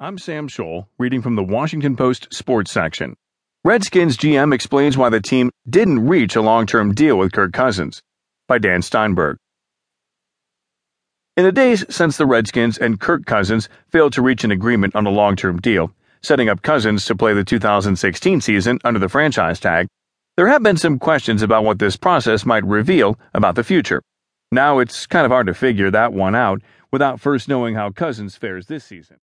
I'm Sam Scholl, reading from the Washington Post sports section. Redskins GM explains why the team didn't reach a long term deal with Kirk Cousins by Dan Steinberg. In the days since the Redskins and Kirk Cousins failed to reach an agreement on a long term deal, setting up Cousins to play the 2016 season under the franchise tag, there have been some questions about what this process might reveal about the future. Now it's kind of hard to figure that one out without first knowing how Cousins fares this season.